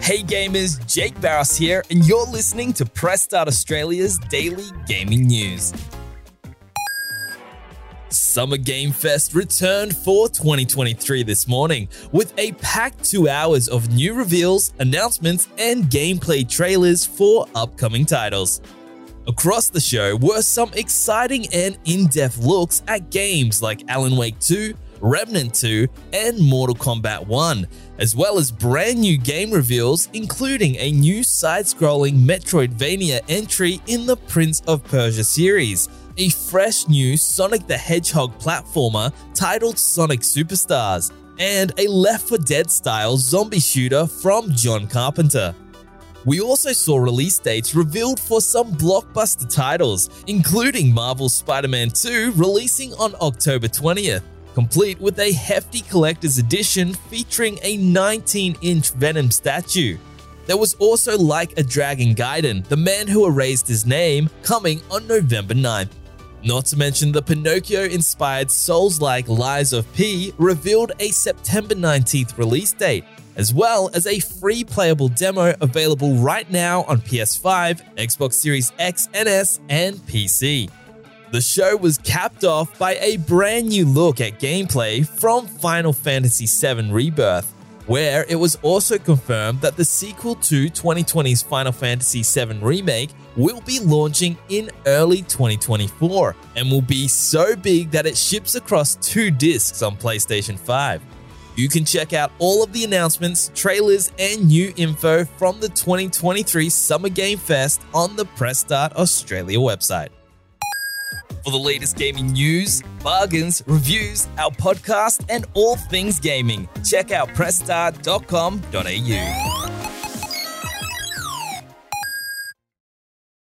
Hey gamers, Jake Barros here, and you're listening to Press Start Australia's daily gaming news. Summer Game Fest returned for 2023 this morning with a packed two hours of new reveals, announcements, and gameplay trailers for upcoming titles. Across the show were some exciting and in depth looks at games like Alan Wake 2, Remnant 2, and Mortal Kombat 1, as well as brand new game reveals, including a new side scrolling Metroidvania entry in the Prince of Persia series, a fresh new Sonic the Hedgehog platformer titled Sonic Superstars, and a Left 4 Dead style zombie shooter from John Carpenter. We also saw release dates revealed for some blockbuster titles, including Marvel's Spider Man 2 releasing on October 20th, complete with a hefty collector's edition featuring a 19 inch Venom statue. There was also Like a Dragon Gaiden, the man who erased his name, coming on November 9th. Not to mention the Pinocchio inspired Souls like Lies of P revealed a September 19th release date, as well as a free playable demo available right now on PS5, Xbox Series X and S, and PC. The show was capped off by a brand new look at gameplay from Final Fantasy VII Rebirth, where it was also confirmed that the sequel to 2020's Final Fantasy VII Remake will be launching in early 2024 and will be so big that it ships across two discs on PlayStation 5. You can check out all of the announcements, trailers, and new info from the 2023 Summer Game Fest on the Press Start Australia website. For the latest gaming news, bargains, reviews, our podcast, and all things gaming, check out pressstart.com.au.